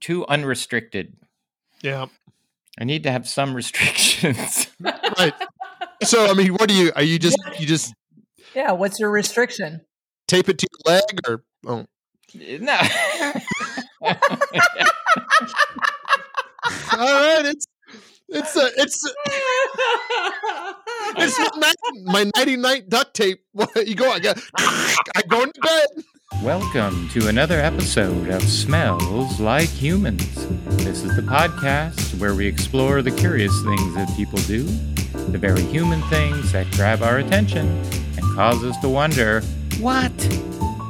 too unrestricted. Yeah. I need to have some restrictions. Right. So I mean, what do you? Are you just you just Yeah, what's your restriction? tape it to your leg or? Oh, no. all right. It's it's a it's it's my, my nighty night duct tape. You go. I got. I go into bed. Welcome to another episode of Smells Like Humans. This is the podcast where we explore the curious things that people do, the very human things that grab our attention and cause us to wonder what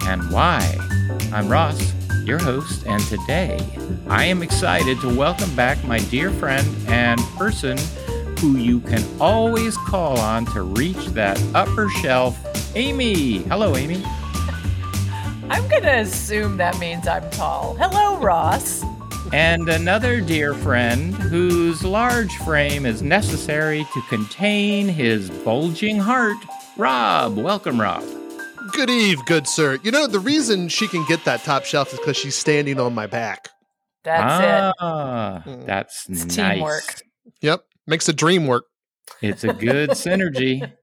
and why. I'm Ross, your host, and today I am excited to welcome back my dear friend and person who you can always call on to reach that upper shelf, Amy. Hello, Amy. I'm going to assume that means I'm tall. Hello, Ross. and another dear friend whose large frame is necessary to contain his bulging heart, Rob. Welcome, Rob. Good eve, good sir. You know the reason she can get that top shelf is because she's standing on my back. That's ah, Mm. That's It's nice. teamwork. Yep, makes a dream work. It's a good synergy.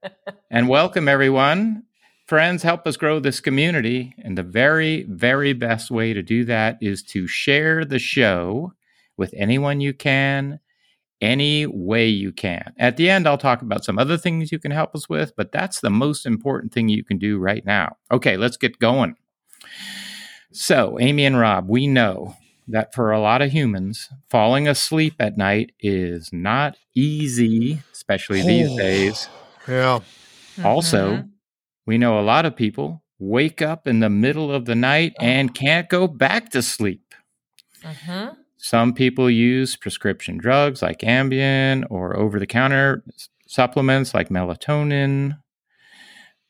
And welcome, everyone. Friends, help us grow this community. And the very, very best way to do that is to share the show with anyone you can, any way you can. At the end, I'll talk about some other things you can help us with, but that's the most important thing you can do right now. Okay, let's get going. So, Amy and Rob, we know that for a lot of humans, falling asleep at night is not easy, especially these Oh. days. Yeah. Also, Mhm. We know a lot of people wake up in the middle of the night and can't go back to sleep. Mhm. Some people use prescription drugs like Ambien or over the counter supplements like melatonin.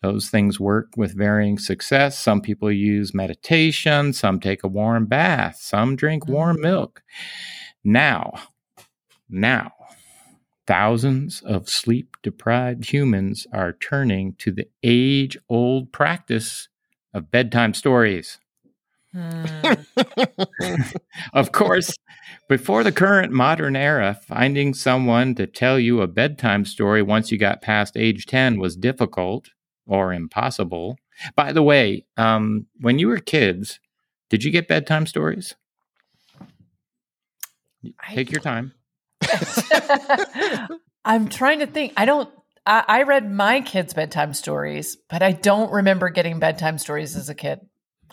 Those things work with varying success. Some people use meditation, some take a warm bath, some drink warm milk. Now, now, thousands of sleep deprived humans are turning to the age old practice of bedtime stories. Hmm. Of course, before the current modern era, finding someone to tell you a bedtime story once you got past age 10 was difficult or impossible. By the way, um, when you were kids, did you get bedtime stories? I- Take your time. I'm trying to think. I don't. I, I read my kids' bedtime stories, but I don't remember getting bedtime stories as a kid.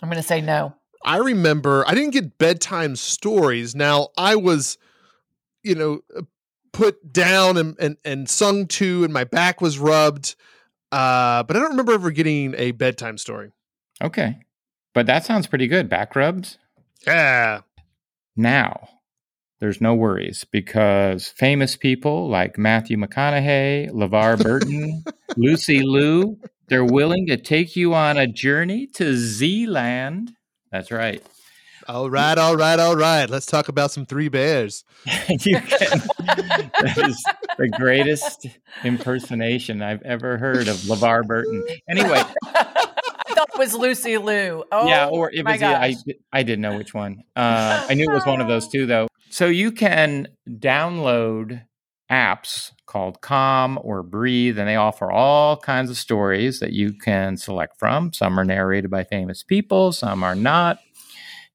I'm going to say no. I remember I didn't get bedtime stories. Now I was, you know, uh, put down and and, and sung to, and my back was rubbed. Uh, but I don't remember ever getting a bedtime story. Okay. But that sounds pretty good. Back rubs? Yeah. Now, there's no worries because famous people like Matthew McConaughey, LeVar Burton, Lucy Liu, they're willing to take you on a journey to Z-Land. That's right. All right, all right, all right. Let's talk about some three bears. you can, that is the greatest impersonation I've ever heard of LeVar Burton. Anyway, I thought it was Lucy Liu. Oh, yeah, or it my was. I. I didn't know which one. Uh, I knew it was one of those two, though. So you can download apps called Calm or Breathe, and they offer all kinds of stories that you can select from. Some are narrated by famous people, some are not.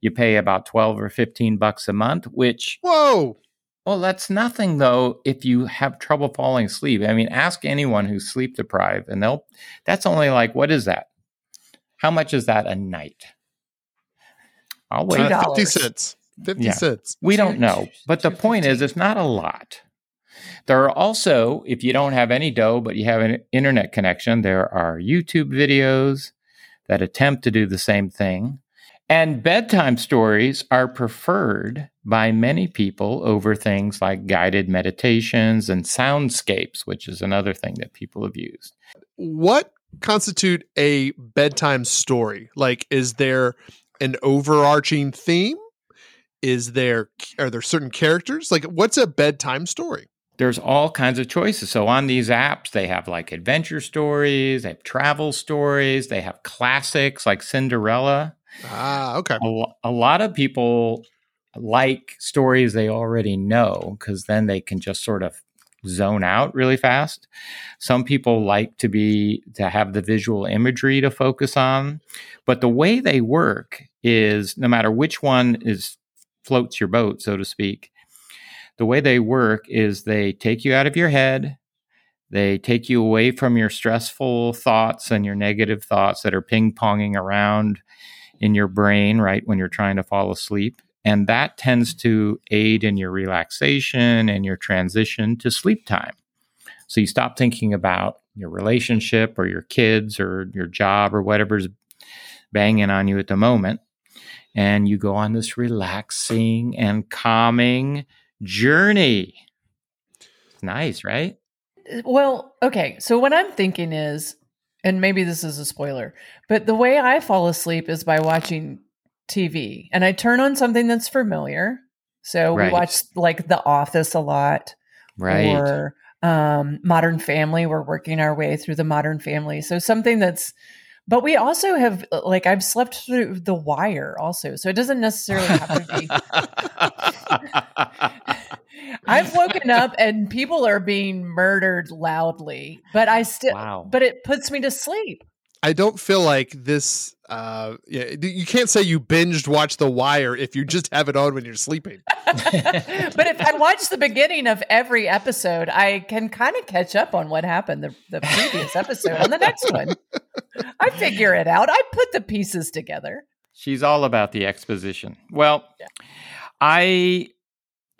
You pay about twelve or fifteen bucks a month, which Whoa. well, that's nothing though if you have trouble falling asleep. I mean, ask anyone who's sleep deprived and they'll that's only like what is that? How much is that a night? I'll wait. Two Uh, Fifty cents. Fifty Yeah. cents. We don't know. But the point is it's not a lot. There are also, if you don't have any dough but you have an internet connection, there are YouTube videos that attempt to do the same thing. And bedtime stories are preferred by many people over things like guided meditations and soundscapes, which is another thing that people have used. What constitute a bedtime story? Like, is there an overarching theme? Is there are there certain characters? Like, what's a bedtime story? There's all kinds of choices. So on these apps, they have like adventure stories, they have travel stories, they have classics like Cinderella. Ah, okay. A, a lot of people like stories they already know because then they can just sort of zone out really fast. Some people like to be to have the visual imagery to focus on, but the way they work is no matter which one is floats your boat, so to speak. The way they work is they take you out of your head, they take you away from your stressful thoughts and your negative thoughts that are ping ponging around in your brain, right, when you're trying to fall asleep. And that tends to aid in your relaxation and your transition to sleep time. So you stop thinking about your relationship or your kids or your job or whatever's banging on you at the moment. And you go on this relaxing and calming journey. Nice, right? Well, okay. So what I'm thinking is, and maybe this is a spoiler, but the way I fall asleep is by watching TV and I turn on something that's familiar. So Right. we watch like The Office a lot Right. or um, Modern Family. We're working our way through the Modern Family. So something that's, but we also have, like, I've slept through The Wire also. So it doesn't necessarily have to be. I've woken up and people are being murdered loudly, but I still, wow. but it puts me to sleep. I don't feel like this. Uh, yeah, you can't say you binged watch The Wire if you just have it on when you're sleeping. but if I watch the beginning of every episode, I can kind of catch up on what happened the, the previous episode on the next one. I figure it out. I put the pieces together. She's all about the exposition. Well, I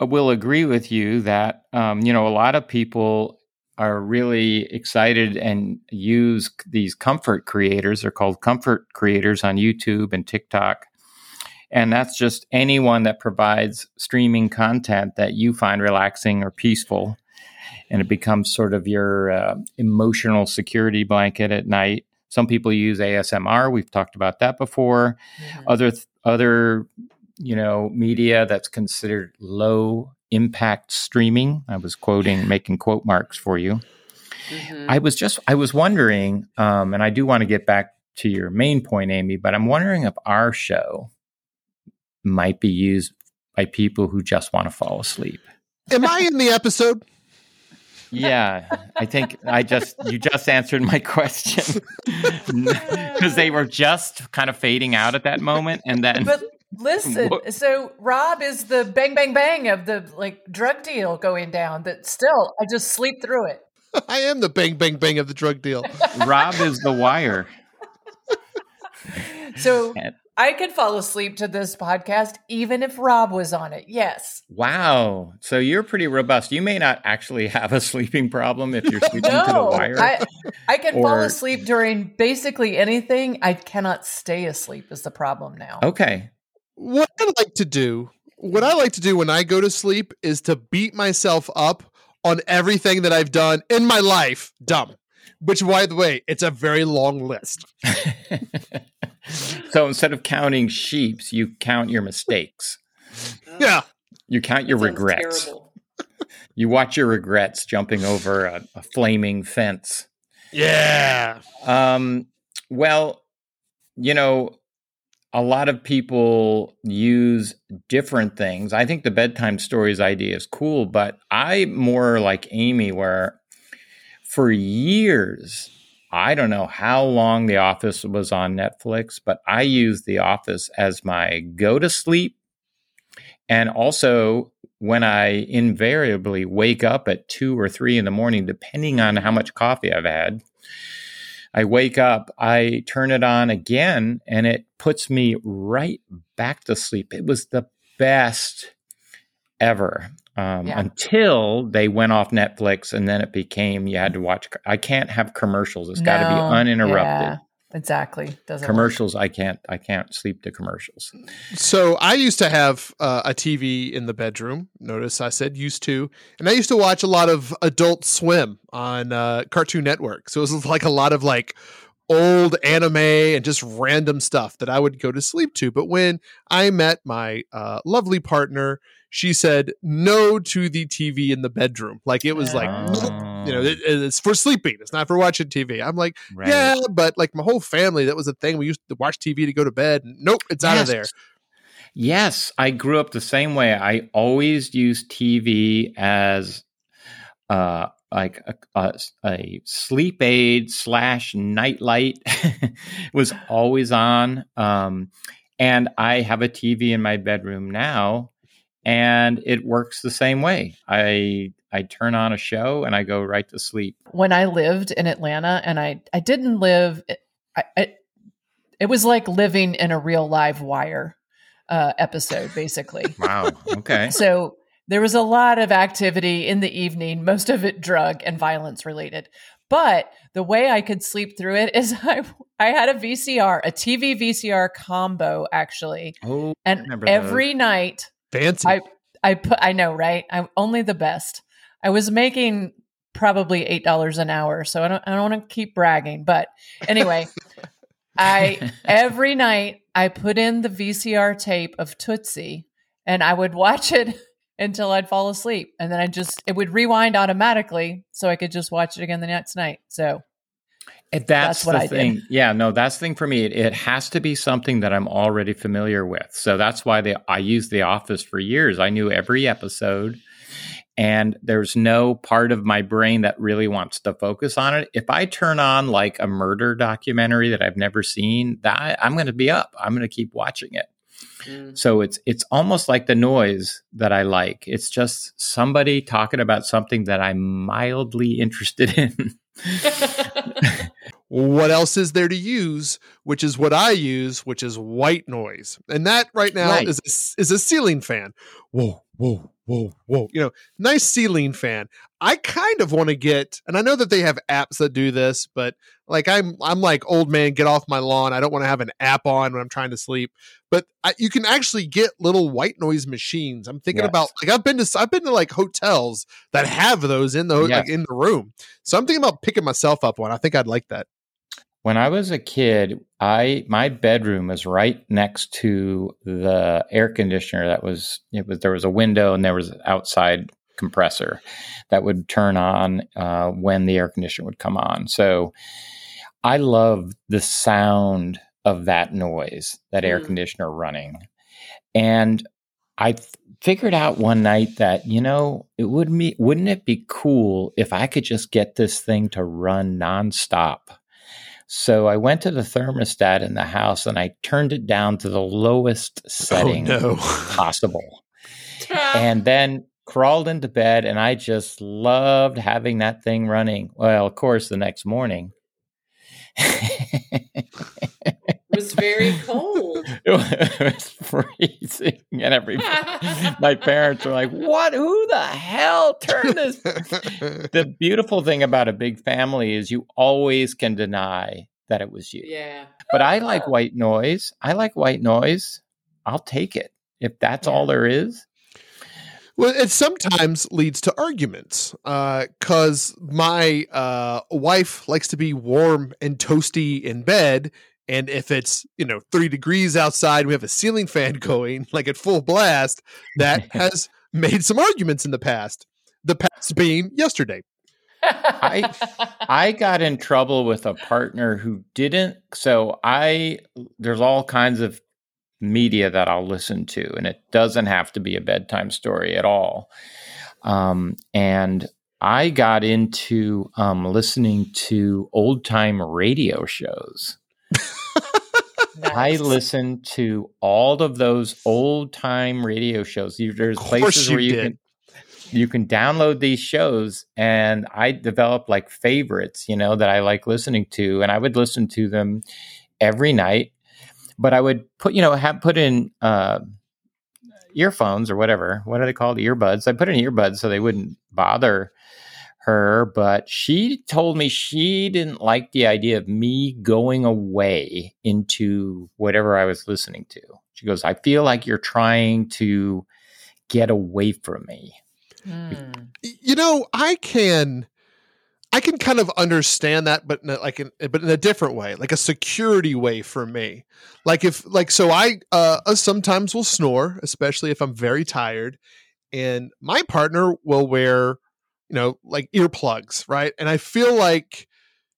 will agree with you that um, you know a lot of people are really excited and use these comfort creators. They're called comfort creators on YouTube and TikTok. And that's just anyone that provides streaming content that you find relaxing or peaceful. And it becomes sort of your uh, emotional security blanket at night. Some people use ASMR. We've talked about that before other other you know media that's considered low impact streaming. I was quoting making quote marks for you. I was just i was wondering um, and i do want to get back to your main point amy but i'm wondering if our show might be used by people who just want to fall asleep. Am I in the episode? yeah i think i just you just answered my question. Because they were just kind of fading out at that moment and then But listen, What? so Rob is the bang, bang, bang of the like drug deal going down. That still, I just sleep through it. I am the bang bang bang of the drug deal. rob is the wire So I could fall asleep to this podcast even if Rob was on it. Yes. Wow. So you're pretty robust. You may not actually have a sleeping problem if you're sleeping to the wire. I, I can fall asleep during basically anything. I cannot stay asleep is the problem now. okay. What I like to do, what I like to do when I go to sleep is to beat myself up on everything that I've done in my life dumb. Which, by the way, it's a very long list. so instead of counting sheeps, you count your mistakes. Yeah. You count your regrets. You watch your regrets jumping over a, a flaming fence. Yeah. Um, well, you know, a lot of people use different things. I think the bedtime stories idea is cool, but I more like Amy, where for years, I don't know how long The Office was on Netflix, but I used The Office as my go to sleep. And also, when I invariably wake up at two or three in the morning, depending on how much coffee I've had, I wake up, I turn it on again, and it puts me right back to sleep. It was the best ever um, Yeah. until they went off Netflix, and then it became you had to watch. I can't have commercials. It's got to be uninterrupted. yeah, exactly. Doesn't work. Commercials, I can't. I can't sleep to commercials. So I used to have uh, a TV in the bedroom. Notice I said used to, and I used to watch a lot of Adult Swim on uh, Cartoon Network. So it was like a lot of like old anime and just random stuff that I would go to sleep to. But when I met my uh, lovely partner, she said no to the TV in the bedroom. Like it was like, You know, it- it's for sleeping. It's not for watching TV. I'm like, Right. yeah, but like my whole family, that was a thing. We used to watch TV to go to bed. Nope, it's out of there. Yes. Yes, I grew up the same way. I always used TV as uh, like a, a, a, sleep aid slash nightlight was always on. Um, and I have a TV in my bedroom now, and it works the same way. I I turn on a show and I go right to sleep. When I lived in Atlanta, and I I didn't live, I, I it was like living in a real live wire uh, episode, basically. wow. Okay. so there was a lot of activity in the evening, most of it drug and violence related. But the way I could sleep through it is I I had a VCR, a TV VCR combo actually. Oh, and every those. night fancy. I I put I know, right? I'm only the best. I was making probably eight dollars an hour, so I don't I don't want to keep bragging, but anyway, I every night I put in the VCR tape of Tootsie and I would watch it until I'd fall asleep. And then I just it would rewind automatically so I could just watch it again the next night. So that's, that's what the I thing. Did. Yeah, no, that's the thing for me. It, it, has to be something that I'm already familiar with. So that's why they, I used The Office for years. I knew every episode, and there's no part of my brain that really wants to focus on it. If I turn on like a murder documentary that I've never seen, that I'm going to be up. I'm going to keep watching it. Mm. So it's it's almost like the noise that I like. It's just somebody talking about something that I'm mildly interested in. what else is there to use? Which is what I use, which is white noise, and that right now right. is a, is a ceiling fan. Whoa, whoa, whoa, whoa! You know, nice ceiling fan. I kind of want to get, and I know that they have apps that do this, but like I'm, I'm like old man, get off my lawn. I don't want to have an app on when I'm trying to sleep. But I, you can actually get little white noise machines. I'm thinking yes. about like I've been to, I've been to like hotels that have those in the yes. like in the room. So I'm thinking about picking myself up one. I think I'd like that. When I was a kid, I my bedroom was right next to the air conditioner. That was it was there was a window and there was an outside compressor that would turn on uh, when the air conditioner would come on. So I love the sound of that noise, that mm. air conditioner running. And I th- figured out one night that, you know, it would be, wouldn't it be cool if I could just get this thing to run nonstop? So I went to the thermostat in the house and I turned it down to the lowest oh, setting oh, no. possible. and then crawled into bed and I just loved having that thing running. Well, of course, the next morning. it was very cold. It was freezing, and every my parents were like, "What? Who the hell turned this?" the beautiful thing about a big family is you always can deny that it was you. Yeah. But I like white noise. I like white noise. I'll take it if that's yeah. all there is. Well, it sometimes leads to arguments because uh, my uh, wife likes to be warm and toasty in bed. And if it's, you know, three degrees outside, we have a ceiling fan going like at full blast, that has made some arguments in the past. The past being yesterday. I I got in trouble with a partner who didn't so I there's all kinds of media that I'll listen to, and it doesn't have to be a bedtime story at all. Um, and I got into um, listening to old time radio shows. Nice. I listen to all of those old time radio shows. There's places where you did. can you can download these shows and I developed like favorites, you know, that I like listening to and I would listen to them every night but I would put, you know, have put in uh, earphones or whatever. What are they called? Earbuds. I put in earbuds so they wouldn't bother her. But she told me she didn't like the idea of me going away into whatever I was listening to. She goes, I feel like you're trying to get away from me. Mm. You know, I can I can kind of understand that, but in a, like in, but in a different way, like a security way for me. Like if like so, I uh, uh, sometimes will snore, especially if I'm very tired, and my partner will wear, you know, like earplugs, right? And I feel like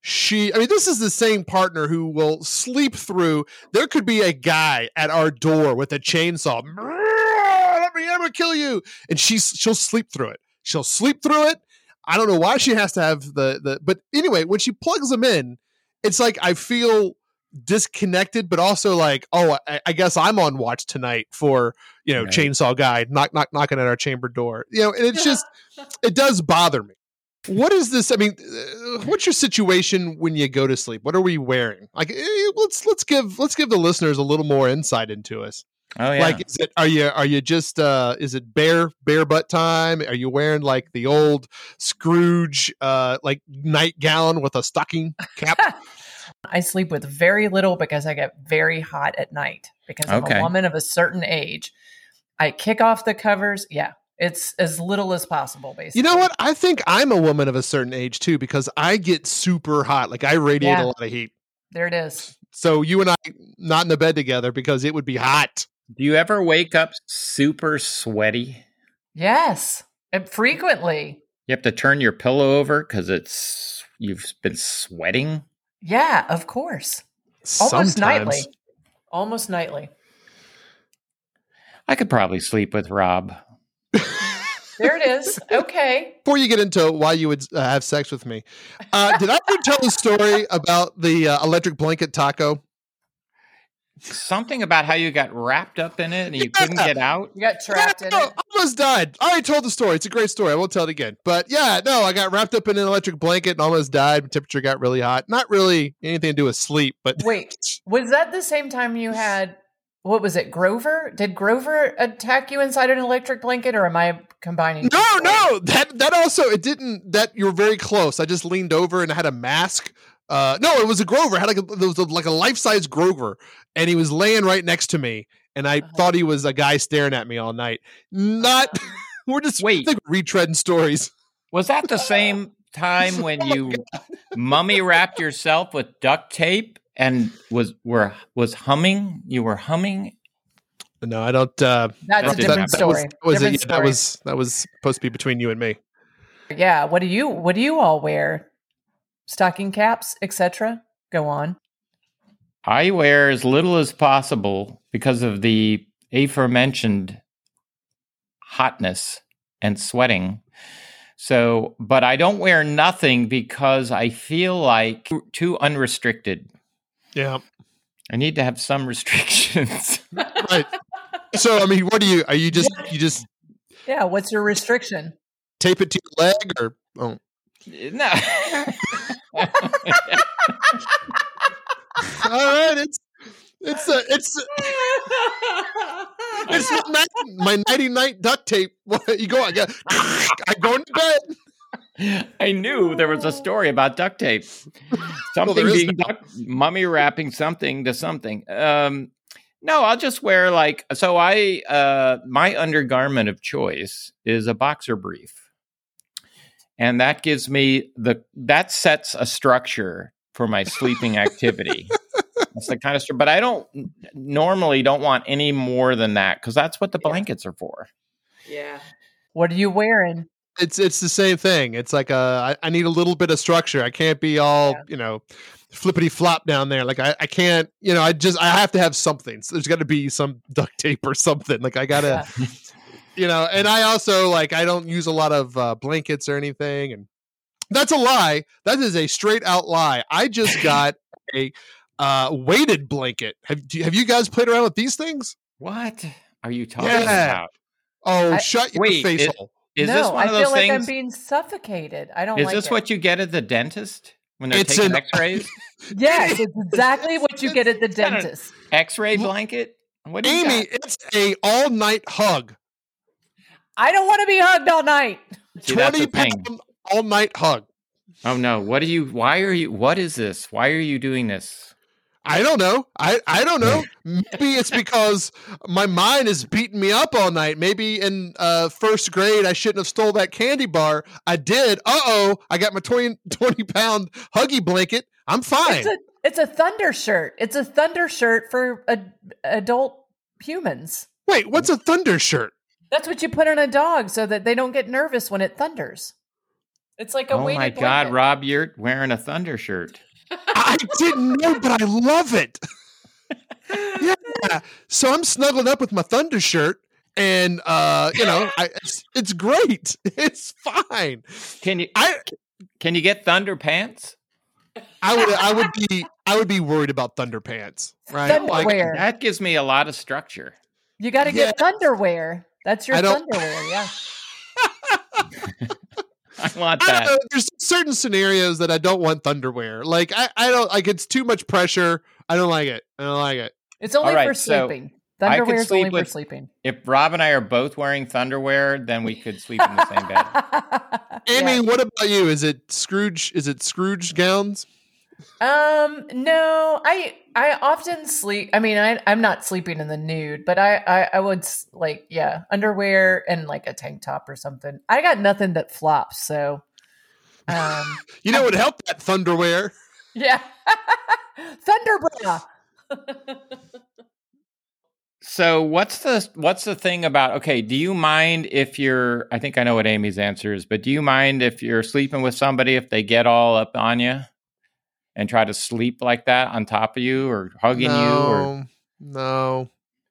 she i mean this is the same partner who will sleep through there could be a guy at our door with a chainsaw let me ever kill you and she's she'll sleep through it she'll sleep through it i don't know why she has to have the the but anyway when she plugs them in it's like i feel disconnected but also like oh i, I guess i'm on watch tonight for you know Right. chainsaw guy knock knock knocking at our chamber door you know and it's just it does bother me. What is this? I mean, uh, what's your situation when you go to sleep? What are we wearing? Like, eh, let's let's give let's give the listeners a little more insight into us. Oh yeah. Like, is it are you are you just uh is it bare bare butt time? Are you wearing like the old Scrooge uh like nightgown with a stocking cap? I sleep with very little because I get very hot at night because I'm Okay. a woman of a certain age. I kick off the covers. Yeah, it's as little as possible, basically. You know what? I think I'm a woman of a certain age too because I get super hot. Like I radiate Yeah. a lot of heat. There it is. So you and I not in the bed together because it would be hot. Do you ever wake up super sweaty? Yes, and frequently. You have to turn your pillow over because it's you've been sweating. Yeah, of course. Almost Sometimes. nightly. Almost nightly. I could probably sleep with Rob. There it is. Okay. before you get into why you would uh, have sex with me, uh, did I ever tell the story about the uh, electric blanket taco? Something about how you got wrapped up in it and you Yeah. couldn't get out. You got trapped in No, it. I almost died. I already told the story. It's a great story. I won't tell it again. But yeah, no, I got wrapped up in an electric blanket and almost died. My temperature got really hot. Not really anything to do with sleep, but Wait, was that the same time you had what was it, Grover? Did Grover attack you inside an electric blanket or am I combining? no, no, that that also it didn't. That you were very close. I just leaned over and I had a mask. Uh, no, it was a Grover. I had like a, there was a, like a life size Grover, and he was laying right next to me, and I Uh-huh. thought he was a guy staring at me all night. Not. we're just Wait. I retreading stories. Was that the same time when Oh you mummy wrapped yourself with duct tape and was were was humming? You were humming. No, I don't. Uh, That's a different that, story. was, that was, different yeah, that was that was supposed to be between you and me. Yeah. What do you what do you all wear? Stocking caps, etc. Go on. I wear as little as possible because of the aforementioned hotness and sweating. So, but I don't wear nothing because I feel like too unrestricted. Yeah, I need to have some restrictions. right. so I mean, what do you? Are you just you just Yeah. What's your restriction? tape it to your leg or? Oh, no. all right. It's it's a it's it's my, my nighty night duct tape. You go? I got. I go into bed. I knew there was a story about duct tape. Something is being duct, mummy wrapping something to something. Um, no, I'll just wear like so. I uh, my undergarment of choice is a boxer brief, and that gives me the that sets a structure for my sleeping activity. That's the kind of stuff. But I don't normally don't want any more than that because that's what the Yeah. blankets are for. yeah. What are you wearing? It's it's the same thing. It's like uh, I, I need a little bit of structure. I can't be all Yeah. you know flippity flop down there. Like I, I can't. You know, I just I have to have something. So there's got to be some duct tape or something. Like I gotta. Yeah. you know and i also like i don't use a lot of uh, blankets or anything and that's a lie that is a straight out lie i just got a uh weighted blanket have, do, have you guys played around with these things What are you talking Yeah. about? oh I- shut your Wait, face it- hole Is no, this one I of those feel like I'm being suffocated. I don't Is like this it. what you get at the dentist when they're It's taking an- X-rays? Yes, it's exactly what you get at the It's not a- dentist. X-ray blanket? What do you amy got? it's a all night hug I don't want to be hugged all night. See, 20 pound thing. all night hug Oh no! What are you? Why are you? What is this? Why are you doing this? I don't know. I, I don't know. Maybe it's because my mind is beating me up all night. Maybe in uh, first grade I shouldn't have stole that candy bar. I did. Uh oh. I got my 20, 20 pound huggy blanket. I'm fine. It's a it's a thunder shirt. It's a thunder shirt for ad- adult humans. Wait, what's a thunder shirt? That's what you put on a dog so that they don't get nervous when it thunders. It's like a oh weighted my God, blanket. Rob, you're wearing a Thunder shirt. I didn't know, but I love it. yeah. So I'm snuggled up with my Thunder shirt, and uh, you know, I, it's, it's great. It's fine. Can you I can you get Thunder pants? I would I would be I would be worried about Thunder pants, right? Like, That gives me a lot of structure. you got to get thunderwear. That's your I thunderwear. Yeah. I want I don't that. know. There's certain scenarios that I don't want Thunderwear. Like I, I don't like it's too much pressure. I don't like it. I don't like it. It's only All right, for sleeping. I could Thunderwear is sleep only with- for sleeping. If Rob and I are both wearing Thunderwear, then we could sleep in the same bed. Amy, Yeah. what about you? Is it Scrooge? Is it Scrooge gowns? Um, no, I I often sleep. I mean, I I'm not sleeping in the nude, but I I, I would like yeah, underwear and like a tank top or something. I got nothing that flops, so um, You know what would help that Thunderwear? yeah, Thunderbra. So what's the what's the thing about okay, do you mind if you're I think I know what Amy's answer is, but do you mind if you're sleeping with somebody if they get all up on you and try to sleep like that on top of you or hugging you or no, no.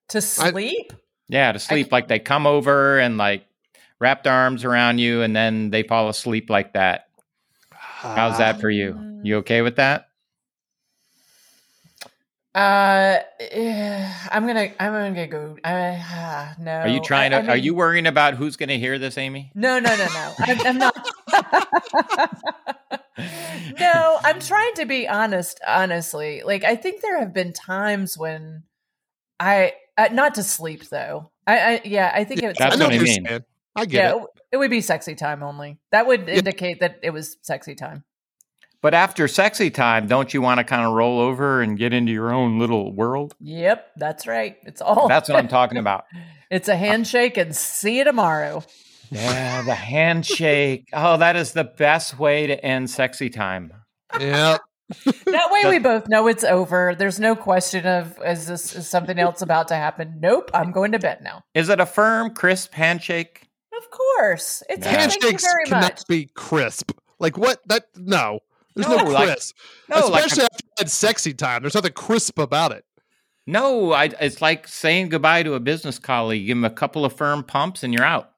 To sleep? yeah, to sleep like they come over and like wrap their arms around you and then they fall asleep like that. How's that for you? You okay with that? Uh, eh, I'm gonna I'm gonna go. Uh, ah, no. Are you trying to I- I are you worrying about who's going to hear this, Amy? No, no, no, no. I'm, I'm not. no, I'm trying to be honest. Honestly, like I think there have been times when I uh, not to sleep though. I, I yeah, I think it's That's I know what I you're mean. I get yeah, it. it would be sexy time only. That would indicate that it was sexy time. But after sexy time, don't you want to kind of roll over and get into your own little world? Yep, that's right. It's all. That's what I'm talking about. it's a handshake and see you tomorrow. Yeah, the handshake. Oh, that is the best way to end sexy time. Yeah. That way, we both know it's over. There's no question of is this is something else about to happen? Nope, I'm going to bed now. Is it a firm, crisp handshake? Of course, it's Yeah. thank you Handshakes very cannot much. be crisp. Like what? That no. There's no, No, like- crisp. No, like Especially after that sexy time. There's nothing crisp about it. no. I, it's like saying goodbye to a business colleague. Give him a couple of firm pumps, and you're out.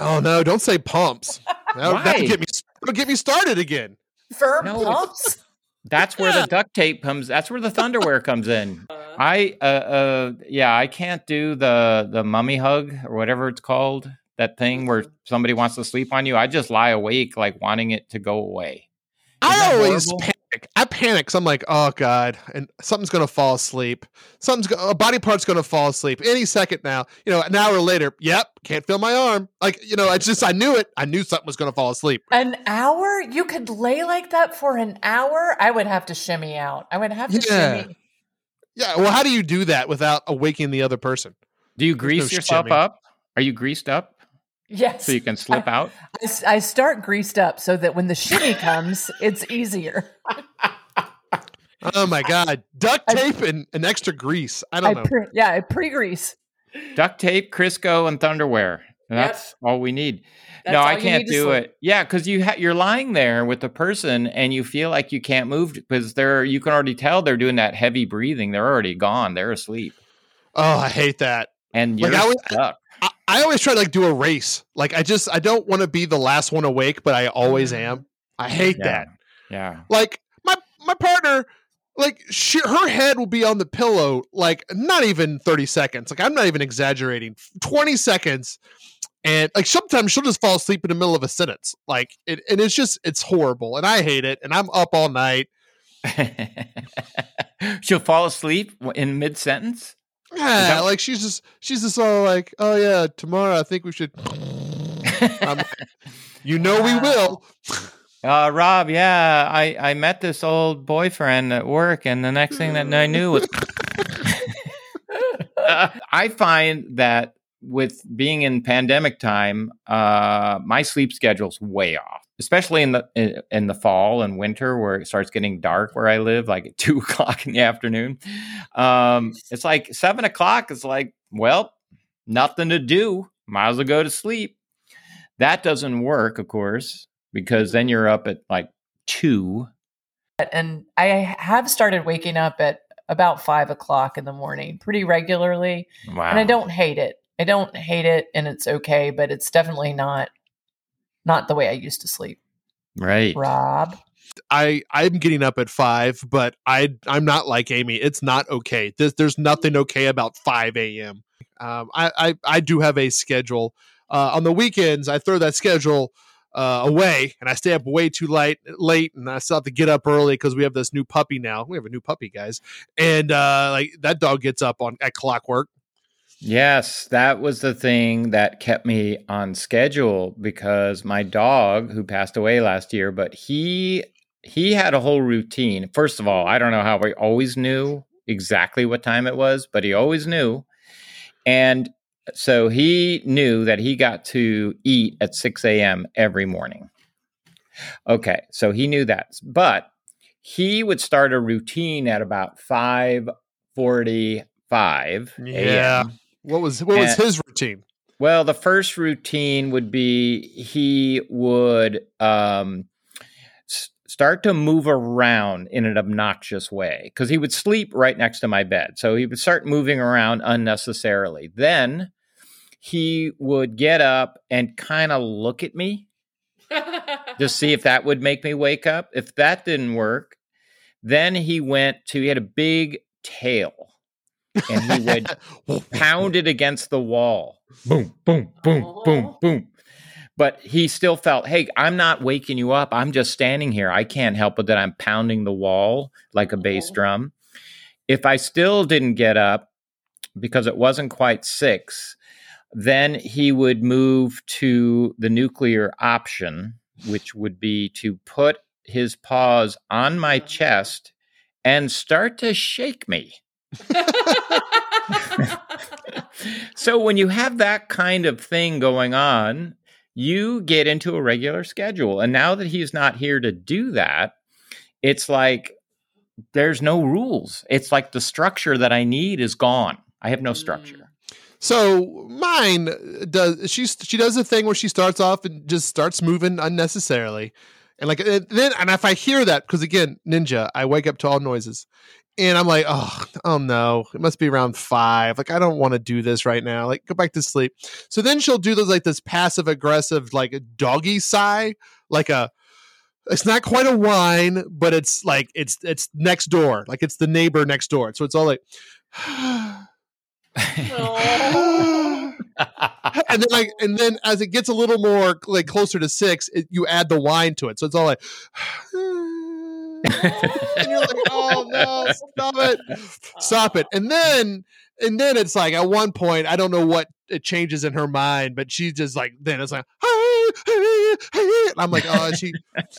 Oh no! Don't say pumps. That Why? that'll get me. That'll get me started again. Firm No, pumps. That's where Yeah. the duct tape comes. That's where the thunderwear comes in. Uh, I uh, uh yeah, I can't do the the mummy hug or whatever it's called. That thing where somebody wants to sleep on you. I just lie awake like wanting it to go away. Isn't I always horrible? panic. I panic. 'cause I'm like, oh god, and something's gonna fall asleep. Something's go- a body part's gonna fall asleep any second now. You know, an hour later, yep, can't feel my arm. Like you know, it's just I knew it. I knew something was gonna fall asleep. An hour? You could lay like that for an hour? I would have to shimmy out. I would have to Yeah. shimmy. Yeah. Well, how do you do that without awaking the other person? Do you no grease yourself shimmy. up? Are you greased up Yes. so you can slip out? I start greased up so that when the shimmy comes, it's easier. Oh my god, duct I- tape and, and extra grease. I I don't know. pre- yeah, I pre-grease. Duct tape, Crisco, and Thunderwear. That's all we need. That's no, I can't do it. Yeah, because you ha- you're lying there with the person and you feel like you can't move because they're you can already tell they're doing that heavy breathing. They're already gone. They're asleep, oh, I hate that. and you're I was- stuck. I, I always try to like do a race. Like I just I don't want to be the last one awake, but I always mm-hmm. am. I hate Yeah. that. Yeah. Like my my partner, like she, her head will be on the pillow like not even thirty seconds. Like I'm not even exaggerating. Twenty seconds, and like sometimes she'll just fall asleep in the middle of a sentence. Like it, and it's just it's horrible, and I hate it. And I'm up all night. She'll fall asleep in mid sentence. Yeah, that- like she's just she's just all like, oh yeah, tomorrow I think we should. Like, you know we will. Uh, Rob, yeah, I, I met this old boyfriend at work, and the next thing that I knew was. I find that with being in pandemic time, uh, my sleep schedule's way off, especially in the in, in the fall and winter where it starts getting dark where I live, like at two o'clock in the afternoon. Um, it's like seven o'clock. It's like, well, nothing to do. Might as well go to sleep. That doesn't work, of course because then you're up at like two. And I have started waking up at about five o'clock in the morning pretty regularly. Wow. And I don't hate it. I don't hate it and it's okay, but it's definitely not not the way I used to sleep. Right. Rob. I I'm getting up at five, but I I'm not like Amy. It's not okay. There's there's nothing okay about five a.m. Um, I, I I do have a schedule. Uh, on the weekends, I throw that schedule uh, away, and I stay up way too late late, and I still have to get up early because we have this new puppy now. We have a new puppy, guys, and uh, like that dog gets up on at clockwork. Yes, that was the thing that kept me on schedule because my dog, who passed away last year, but he he had a whole routine. First of all, I don't know how he always knew exactly what time it was, but he always knew. And so he knew that he got to eat at 6 a.m. every morning. Okay, so he knew that. But he would start a routine at about 545 Yeah. a.m. What was what was And- his routine? Well, the first routine would be he would um, s- start to move around in an obnoxious way because he would sleep right next to my bed. So he would start moving around unnecessarily. Then he would get up and kind of look at me to see if that would make me wake up. If that didn't work, then he went to, he had a big tail and he would pound it against the wall. Boom, boom, boom, oh. boom, Oh. boom. But he still felt, hey, I'm not waking you up. I'm just standing here. I can't help it that I'm pounding the wall like a bass Oh. drum. If I still didn't get up because it wasn't quite six, then he would move to the nuclear option, which would be to put his paws on my oh. chest and start to shake me. so when you have that kind of thing going on, you get into a regular schedule. And now that he's not here to do that, it's like there's no rules. It's like the structure that I need is gone. I have no structure. Mm. So mine does she she does a thing where she starts off and just starts moving unnecessarily, and like and then and if I hear that because again ninja I wake up to all noises, and I'm like oh oh no. It must be around five. Like I don't want to do this right now. Like go back to sleep. So then she'll do those like this passive aggressive like a doggy sigh like a it's not quite a whine but it's like it's it's next door. Like it's the neighbor next door. So it's all like. And then like and then as it gets a little more like closer to six it, you add the whine to it. So it's all like and you're like oh no stop it stop it and then and then it's like at one point i don't know what it changes in her mind but she's just like then it's like hey, hey, hey. and i'm like oh she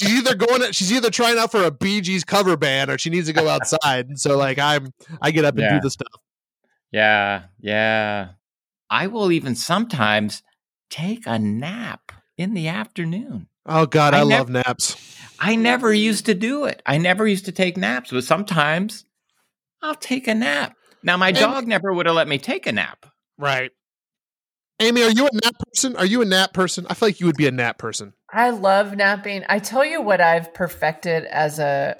she's either going she's either trying out for a Bee Gees cover band or she needs to go outside and so like i'm i get up and Yeah. do the stuff Yeah, yeah. I will even sometimes take a nap in the afternoon. oh god i, I love naps I never used to do it. I never used to take naps, but sometimes I'll take a nap. Now, my And- dog never would have let me take a nap. Right. Amy, are you a nap person? Are you a nap person? I feel like you would be a nap person. I love napping. I tell you what I've perfected as a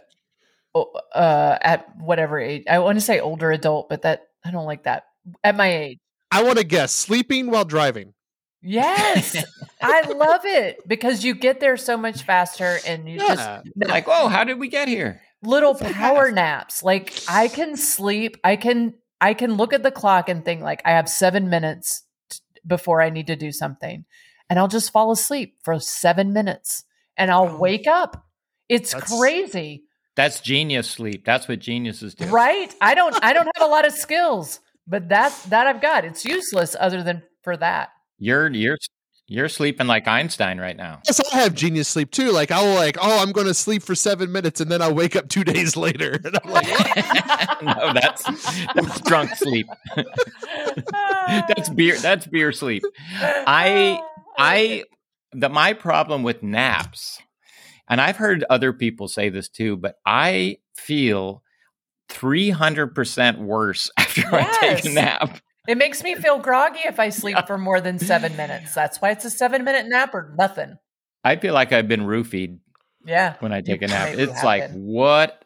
uh at whatever age. I want to say older adult, but that I don't like that. At my age. I want to guess sleeping while driving. Yes. I love it because you get there so much faster and you just Yeah. like, oh, how did we get here? little So power fast. naps. Like I can sleep. I can I can look at the clock and think like I have 7 minutes t- before I need to do something. And I'll just fall asleep for 7 minutes and I'll Oh. wake up. It's That's- crazy. That's genius sleep. That's what geniuses do. Right? I don't I don't have a lot of skills, but that that I've got. It's useless other than for that. You're you're you're sleeping like Einstein right now. Yes, I have genius sleep too. Like I'll like, oh, I'm going to sleep for seven minutes and then I'll wake up two days later. And I'm like, no, that's that's drunk sleep. that's beer. That's beer sleep. I oh, I the my problem with naps, and I've heard other people say this too, but I feel three hundred percent worse after I take a nap. It makes me feel groggy if I sleep for more than seven minutes. That's why it's a seven minute nap or nothing. I feel like I've been roofied Yeah. when I take a nap. It's like been. what?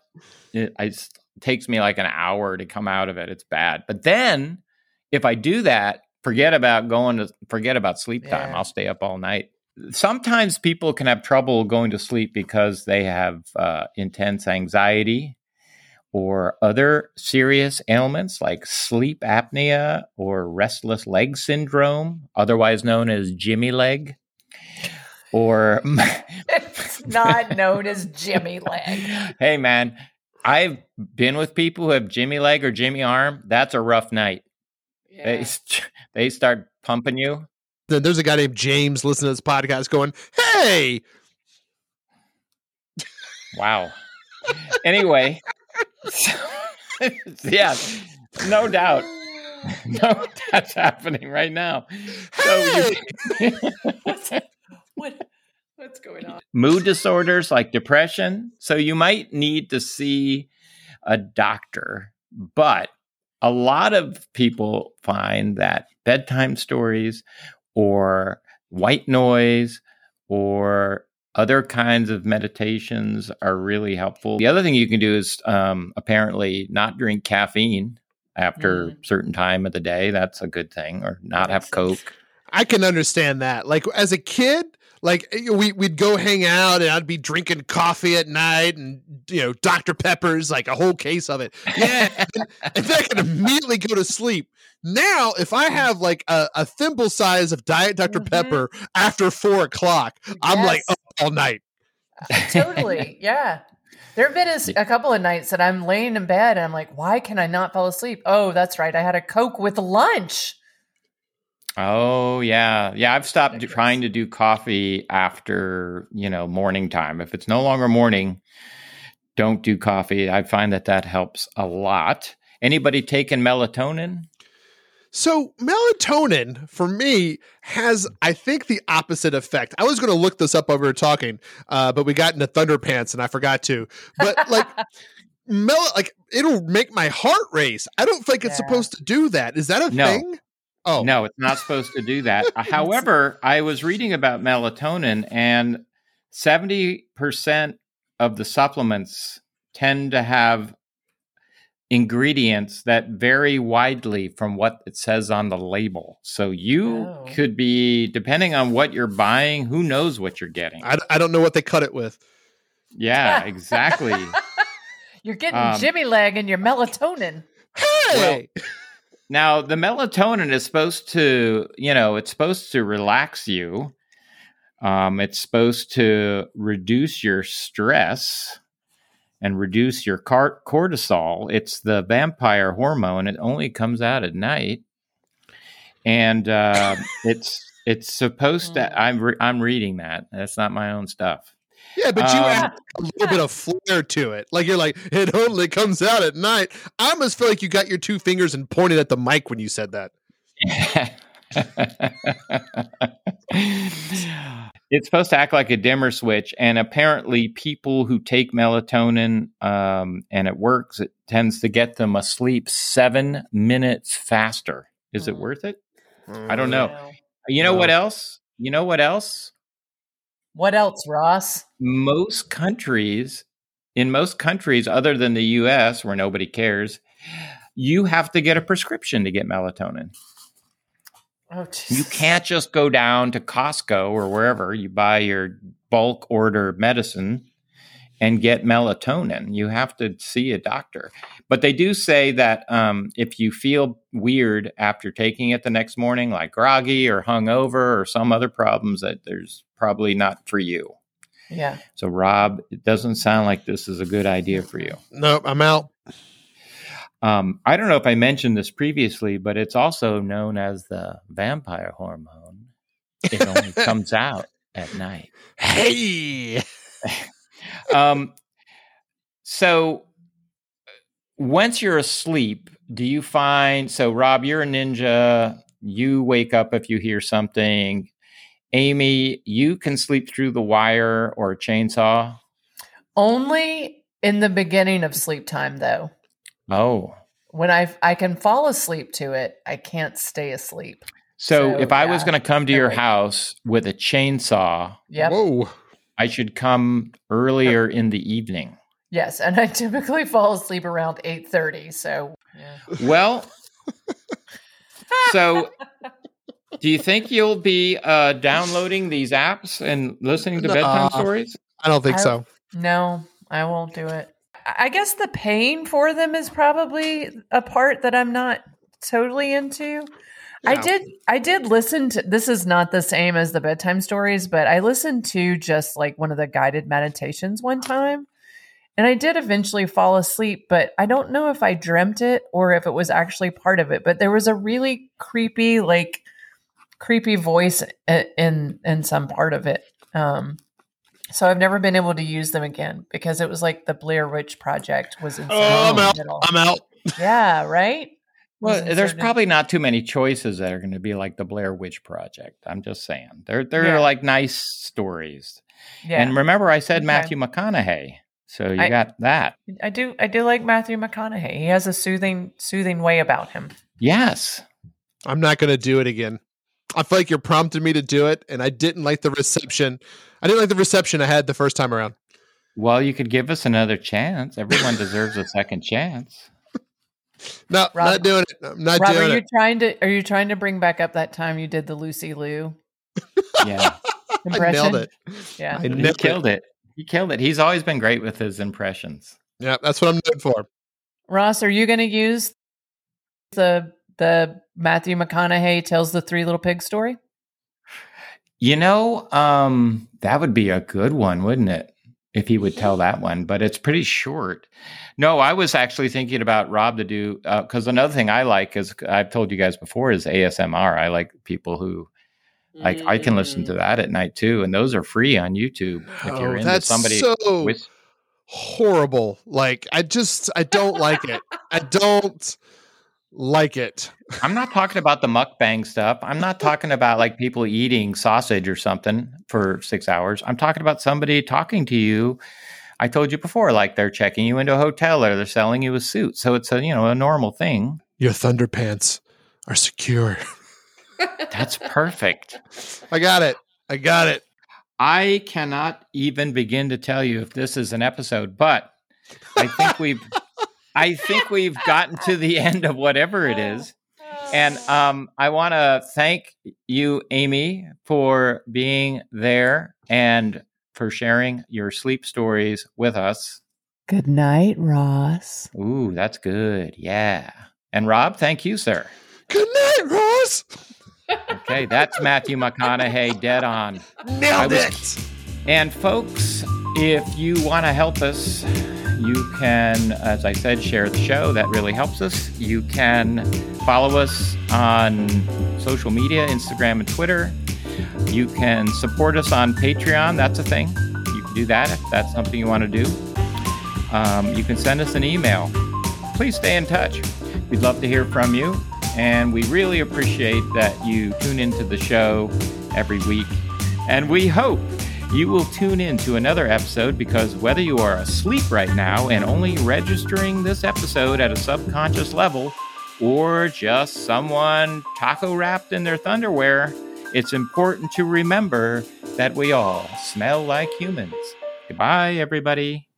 It, I it takes me like an hour to come out of it. It's bad. But then if I do that, forget about going to forget about sleep time. Yeah. I'll stay up all night. Sometimes people can have trouble going to sleep because they have uh, intense anxiety or other serious ailments like sleep apnea or restless leg syndrome, otherwise known as Jimmy leg, or It's not known as Jimmy leg. hey man, I've been with people who have Jimmy leg or Jimmy arm. That's a rough night. They Yeah. st- they start pumping you. Then there's a guy named James listening to this podcast going, "Hey, Wow. anyway, so, yeah, no doubt, no, that's happening right now. So you, What's, what, what's going on? mood disorders like depression. So you might need to see a doctor, but a lot of people find that bedtime stories or white noise or other kinds of meditations are really helpful. The other thing you can do is um, apparently not drink caffeine after a certain time of the day. That's a good thing, or not have Coke. I can understand that. Like as a kid, like eh, we we'd go hang out and I'd be drinking coffee at night and you know Dr Pepper's like a whole case of it. Yeah, and, and then I could immediately go to sleep. Now, if I have like a, a thimble size of Diet doctor Mhm. Pepper after four o'clock, I'm like Yes. Up all night. totally. Yeah. There have been a couple of nights that I'm laying in bed and I'm like, why can I not fall asleep? Oh, that's right. I had a Coke with lunch. Oh yeah, yeah. I've stopped Ridiculous. trying to do coffee after you know morning time. If it's no longer morning, don't do coffee. I find that that helps a lot. Anybody taking melatonin? So melatonin for me has, I think, the opposite effect. I was going to look this up while we were talking, uh, but we got into Thunder Pants and I forgot to. But like, mel, like it'll make my heart race. I don't think it's supposed to do that. Is that a No. thing? Oh No, it's not supposed to do that. However, I was reading about melatonin, and seventy percent of the supplements tend to have ingredients that vary widely from what it says on the label. So you Oh. could be, depending on what you're buying, who knows what you're getting. I, I don't know what they cut it with. yeah, exactly. You're getting Um, Jimmy leg and your melatonin. Hey, Now, the melatonin is supposed to, you know, it's supposed to relax you. Um, it's supposed to reduce your stress and reduce your car- cortisol. It's the vampire hormone. It only comes out at night, and uh, it's it's supposed to. I'm re- I'm reading that. That's not my own stuff. yeah, but you Um, add a little bit of flair to it. Like you're like, it only comes out at night. I almost feel like you got your two fingers and pointed at the mic when you said that. it's supposed to act like a dimmer switch, and apparently, people who take melatonin um, and it works, it tends to get them asleep seven minutes faster. Is it Mm. worth it? I don't know. Wow. You know No. what else? You know what else? What else, Ross? Most countries, in most countries other than the U.S., where nobody cares, you have to get a prescription to get melatonin. Oh, You can't just go down to Costco or wherever you buy your bulk order medicine and get melatonin. You have to see a doctor. But they do say that um, if you feel weird after taking it the next morning, like groggy or hungover or some other problems, that there's probably not for you. Yeah. So, Rob, it doesn't sound like this is a good idea for you. Nope, I'm out. Um, I don't know if I mentioned this previously, but it's also known as the vampire hormone. It only comes out at night. Hey, Um, so once you're asleep, do you find so Rob, you're a ninja, you wake up if you hear something. Amy, you can sleep through the wire or a chainsaw. Only in the beginning of sleep time, though. Oh. When I I can fall asleep to it, I can't stay asleep. So, So, if I was going to come to your right. house with a chainsaw, Yep. Whoa. I should come earlier in the evening. Yes, and I typically fall asleep around eight thirty. So yeah. Well, so do you think you'll be uh, downloading these apps and listening to bedtime Nah. stories? I don't think I- so. no, I won't do it. I guess the paying for them is probably a part that I'm not totally into. I did I did listen to this is not the same as the bedtime stories, but I listened to just like one of the guided meditations one time. And I did eventually fall asleep, but I don't know if I dreamt it or if it was actually part of it. But there was a really creepy, like creepy voice in in some part of it. Um, so I've never been able to use them again because it was like the Blair Witch Project was oh, in Oh, I'm out. middle. I'm out. Yeah, right. Well, there's probably not too many choices that are going to be like the Blair Witch Project. I'm just saying. They're they're Yeah. like nice stories. yeah. And remember I said Okay. Matthew McConaughey. So you I- got that. I do I do like Matthew McConaughey. He has a soothing soothing way about him. Yes. I'm not going to do it again. I feel like you're prompting me to do it, and I didn't like the reception. I didn't like the reception I had the first time around. Well, you could give us another chance. Everyone deserves a second chance. No, Rob- not doing it. I'm not Rob, are you it. trying to are you trying to bring back up that time you did the Lucy Liu Yeah. I impression? nailed it. Yeah. I he killed it. it. He killed it. He's always been great with his impressions. Yeah, that's what I'm known for. Ross, are you going to use the the Matthew McConaughey tells the three little pigs story? You know, um, that would be a good one, wouldn't it? If he would tell that one, but it's pretty short. No, I was actually thinking about Rob to do uh, because another thing I like is uh, I've told you guys before is ASMR. I like people who like I can listen to mm. that at night too, and those are free on YouTube if you're Oh, into that's somebody so with horrible. Like I just I don't like it. I don't like it. I'm not talking about the mukbang stuff. I'm not talking about like people eating sausage or something for six hours. I'm talking about somebody talking to you. I told you before, like they're checking you into a hotel or they're selling you a suit. So it's a you know a normal thing. Your thunder pants are secure. That's perfect. I got it. I got it. I cannot even begin to tell you if this is an episode, but I think we've I think we've gotten to the end of whatever it is. And um, I want to thank you, Amy, for being there and for sharing your sleep stories with us. Good night, Ross. Ooh, that's good. Yeah. And Rob, thank you, sir. Good night, Ross. Okay, that's Matthew McConaughey dead on. Nailed was- it. And folks, if you want to help us, you can, as I said, share the show. That really helps us. You can follow us on social media Instagram and Twitter. You can support us on Patreon. That's a thing. You can do that if that's something you want to do. Um, you can send us an email. Please stay in touch. We'd love to hear from you. And we really appreciate that you tune into the show every week. And we hope you will tune in to another episode because whether you are asleep right now and only registering this episode at a subconscious level, or just someone taco wrapped in their thunderwear, it's important to remember that we all smell like humans. Goodbye, everybody.